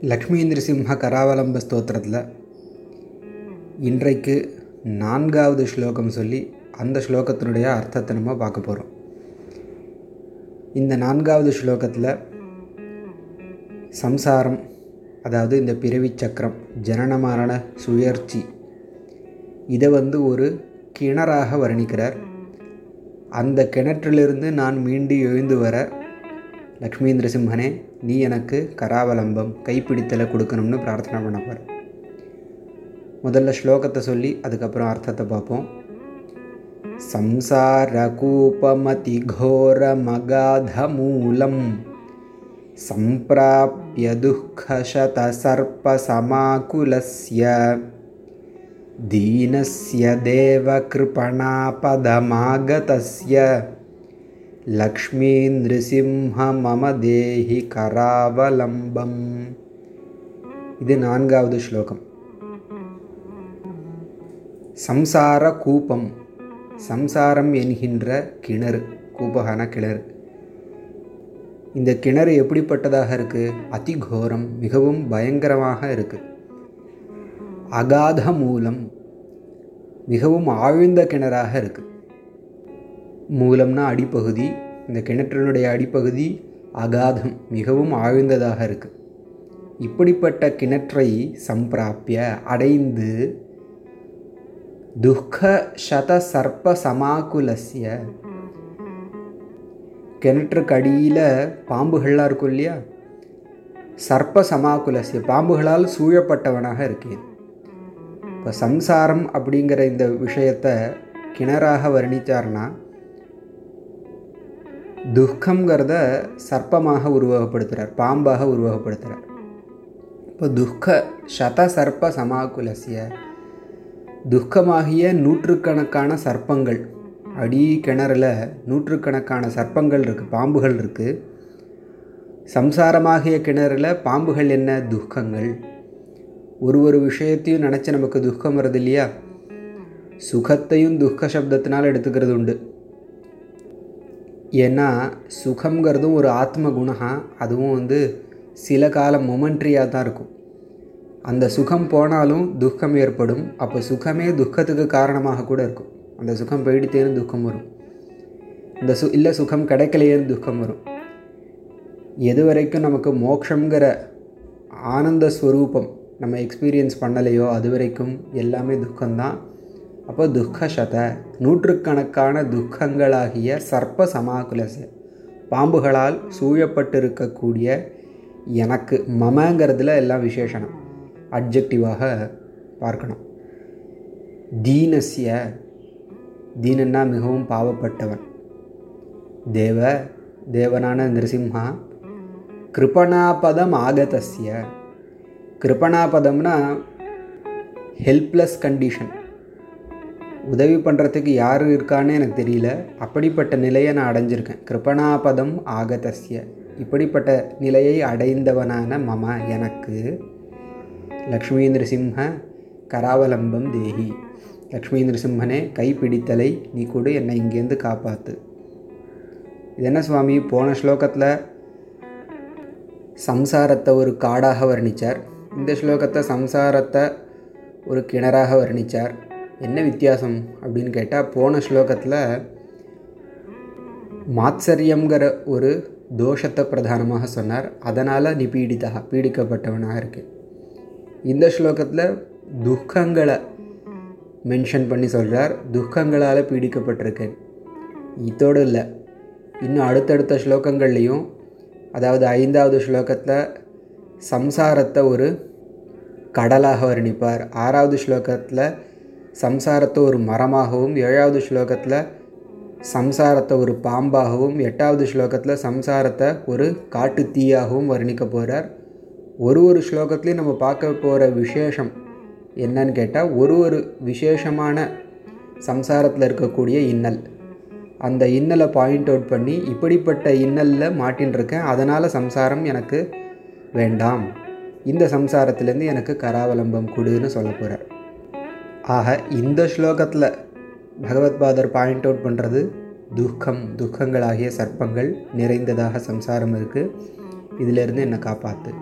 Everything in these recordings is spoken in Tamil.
லக்ஷ்மி நிருசிம்ஹ கராவலம்ப ஸ்தோத்திரத்தில் இன்றைக்கு நான்காவது ஸ்லோகம் சொல்லி அந்த ஸ்லோகத்தினுடைய அர்த்தத்தை நம்ம பார்க்க போகிறோம் இந்த நான்காவது ஸ்லோகத்தில் சம்சாரம் அதாவது இந்த பிறவி சக்கரம் ஜனனமான சுயற்சி சுழற்சி இதை வந்து ஒரு கிணறாக வர்ணிக்கிறார். அந்த கிணற்றிலிருந்து நான் மீண்டு எழுந்து வர லக்ஷ்மி நரசிம்மனே நீ எனக்கு கராவலம்பம் கைப்பிடித்தலை கொடுக்கணும்னு பிரார்த்தனை பண்ண போகிற முதல்ல ஸ்லோகத்தை சொல்லி அதுக்கப்புறம் அர்த்தத்தை பார்ப்போம் சம்சாரகூபமதி घोरमगाधमूलं सम्प्राप्य दुःखशतसर्पसमाकुलस्य दीनस्य देवकृपणापदमागतस्य லக்ஷ்மீ நிருசிம்ஹ மம தேஹி கராவலம்பம் இது நான்காவது ஸ்லோகம். சம்சார கூப்பம் சம்சாரம் என்கின்ற கிணறு கூபகான கிணறு. இந்த கிணறு எப்படிப்பட்டதாக இருக்குது அதிகோரம் மிகவும் பயங்கரமாக இருக்குது அகாத மூலம் மிகவும் ஆழ்ந்த கிணறாக இருக்குது மூலம்னா அடிப்பகுதி இந்த கிணற்றினுடைய அடிப்பகுதி அகாதம் மிகவும் ஆழ்ந்ததாக இருக்குது இப்படிப்பட்ட கிணற்றை சம்பிராப்பிய அடைந்து துக்க சத சர்ப்ப சமாக்குலசிய கிணற்றுக்கு அடியில் பாம்புகள்லாம் இருக்கும் இல்லையா? சர்ப்ப சமாக்குலசிய பாம்புகளால் சூழப்பட்டவனாக இருக்கேன். இப்போ சம்சாரம் அப்படிங்கிற இந்த விஷயத்தை கிணறாக வர்ணித்தார்னா துக்கங்கிறத சர்ப்பமாக உருவகப்படுத்துகிறார் பாம்பாக உருவகப்படுத்துகிறார் இப்போ துக்க சத சர்ப்ப சமாகுலசிய துக்கமாகிய நூற்றுக்கணக்கான சர்ப்பங்கள் அடி கிணறுல நூற்றுக்கணக்கான சர்ப்பங்கள் இருக்குது பாம்புகள் இருக்குது சம்சாரமாகிய கிணறுல பாம்புகள் என்ன? துக்கங்கள். ஒரு ஒரு விஷயத்தையும் நினச்சி நமக்கு துக்கம் வருது இல்லையா? சுகத்தையும் துக்க சப்தத்தினால் எடுத்துக்கிறது உண்டு. ஏன்னா சுகங்கிறதும் ஒரு ஆத்ம குணகா அதுவும் வந்து சில காலம் மொமெண்ட்ரியாக தான் இருக்கும். அந்த சுகம் போனாலும் துக்கம் ஏற்படும். அப்போ சுகமே துக்கத்துக்கு காரணமாக கூட இருக்கும். அந்த சுகம் போயிடுத்தேன்னு துக்கம் வரும். இந்த சு இல்லை சுகம் கிடைக்கலையேன்னு துக்கம் வரும். எது வரைக்கும் நமக்கு மோக்ஷங்கிற ஆனந்த ஸ்வரூபம் நம்ம எக்ஸ்பீரியன்ஸ் பண்ணலையோ அது வரைக்கும் எல்லாமே துக்கம்தான். அப்போ துக்கசத நூற்றுக்கணக்கான துக்கங்களாகிய சர்ப்ப சமாகுலச பாம்புகளால் சூழப்பட்டிருக்கக்கூடிய எனக்கு மமங்கிறதுல எல்லாம் விசேஷனம். அப்ஜெக்டிவாக பார்க்கணும். தீனசிய தீனன்னா மிகவும் பாவப்பட்டவன். தேவ தேவனான நிருசிம்ஹா கிருபணாபதம் ஆகதஸ்ய கிருபணாபதம்னா ஹெல்ப்லெஸ் கண்டிஷன் உதவி பண்ணுறதுக்கு யார் இருக்கான்னு எனக்கு தெரியல. அப்படிப்பட்ட நிலையை நான் அடைஞ்சிருக்கேன். கிருபணாபதம் ஆகதஸ்ய இப்படிப்பட்ட நிலையை அடைந்தவனான மம எனக்கு. லக்ஷ்மி நிருசிம்ஹ கராவலம்பம் தேகி. லக்ஷ்மி நிருசிம்மனே கைப்பிடித்தலை நீ கூட என்னை இங்கேருந்து காப்பாற்று இது என்ன சுவாமி? போன ஸ்லோகத்தில் சம்சாரத்தை ஒரு காடாக வர்ணித்தார் இந்த ஸ்லோகத்தை சம்சாரத்தை ஒரு கிணறாக வர்ணித்தார் என்ன வித்தியாசம் அப்படின்னு கேட்டால் போன ஸ்லோகத்தில் மாத்சரியங்கிற ஒரு தோஷத்தை பிரதானமாக சொன்னார். அதனால் நீ பீடிதா பீடிக்கப்பட்டவனாக இருக்கு. இந்த ஸ்லோகத்தில் துக்கங்களை மென்ஷன் பண்ணி சொல்கிறார் துக்கங்களால் பீடிக்கப்பட்டிருக்கேன் இதோடு இல்லை. இன்னும் அடுத்தடுத்த ஸ்லோகங்கள்லேயும் அதாவது ஐந்தாவது ஸ்லோகத்தில் சம்சாரத்தை ஒரு கடலாக வர்ணிப்பார். ஆறாவது ஸ்லோகத்தில் சம்சாரத்தை ஒரு மரமாகவும் ஏழாவது ஸ்லோகத்தில் சம்சாரத்தை ஒரு பாம்பாகவும் எட்டாவது ஸ்லோகத்தில் சம்சாரத்தை ஒரு காட்டு தீயாகவும் வர்ணிக்க போகிறார் ஒரு ஒரு ஸ்லோகத்துலேயும் நம்ம பார்க்க போகிற விசேஷம் என்னன்னு கேட்டால் ஒரு ஒரு விசேஷமான சம்சாரத்தில் இருக்கக்கூடிய இன்னல். அந்த இன்னலை பாயிண்ட் அவுட் பண்ணி இப்படிப்பட்ட இன்னலில் மாட்டின்னு இருக்கேன் அதனால் சம்சாரம் எனக்கு வேண்டாம். இந்த சம்சாரத்துலேருந்து எனக்கு கராவலம்பம் கொடுன்னு சொல்ல போகிறார் ஆக இந்த ஸ்லோகத்தில் பகவத்பாதர் பாயிண்ட் அவுட் பண்ணுறது துக்கம் துக்கங்களாகிய சர்ப்பங்கள் நிறைந்ததாக சம்சாரம் இருக்குது இதிலிருந்து என்னை காப்பாற்று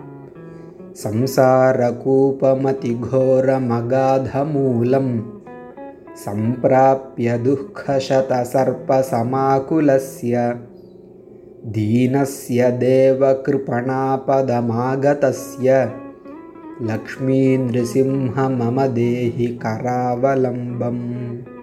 சம்சார கூபமதி கோர மகாதமூலம் சம்பிராபிய துக்கசத சர்ப்ப சமாகுலஸ்ய தீனஸ்ய தேவகிருபணாபதமாகதஸ்ய लक्ष्मीनृसिंह मम देहि करावलम्बम्।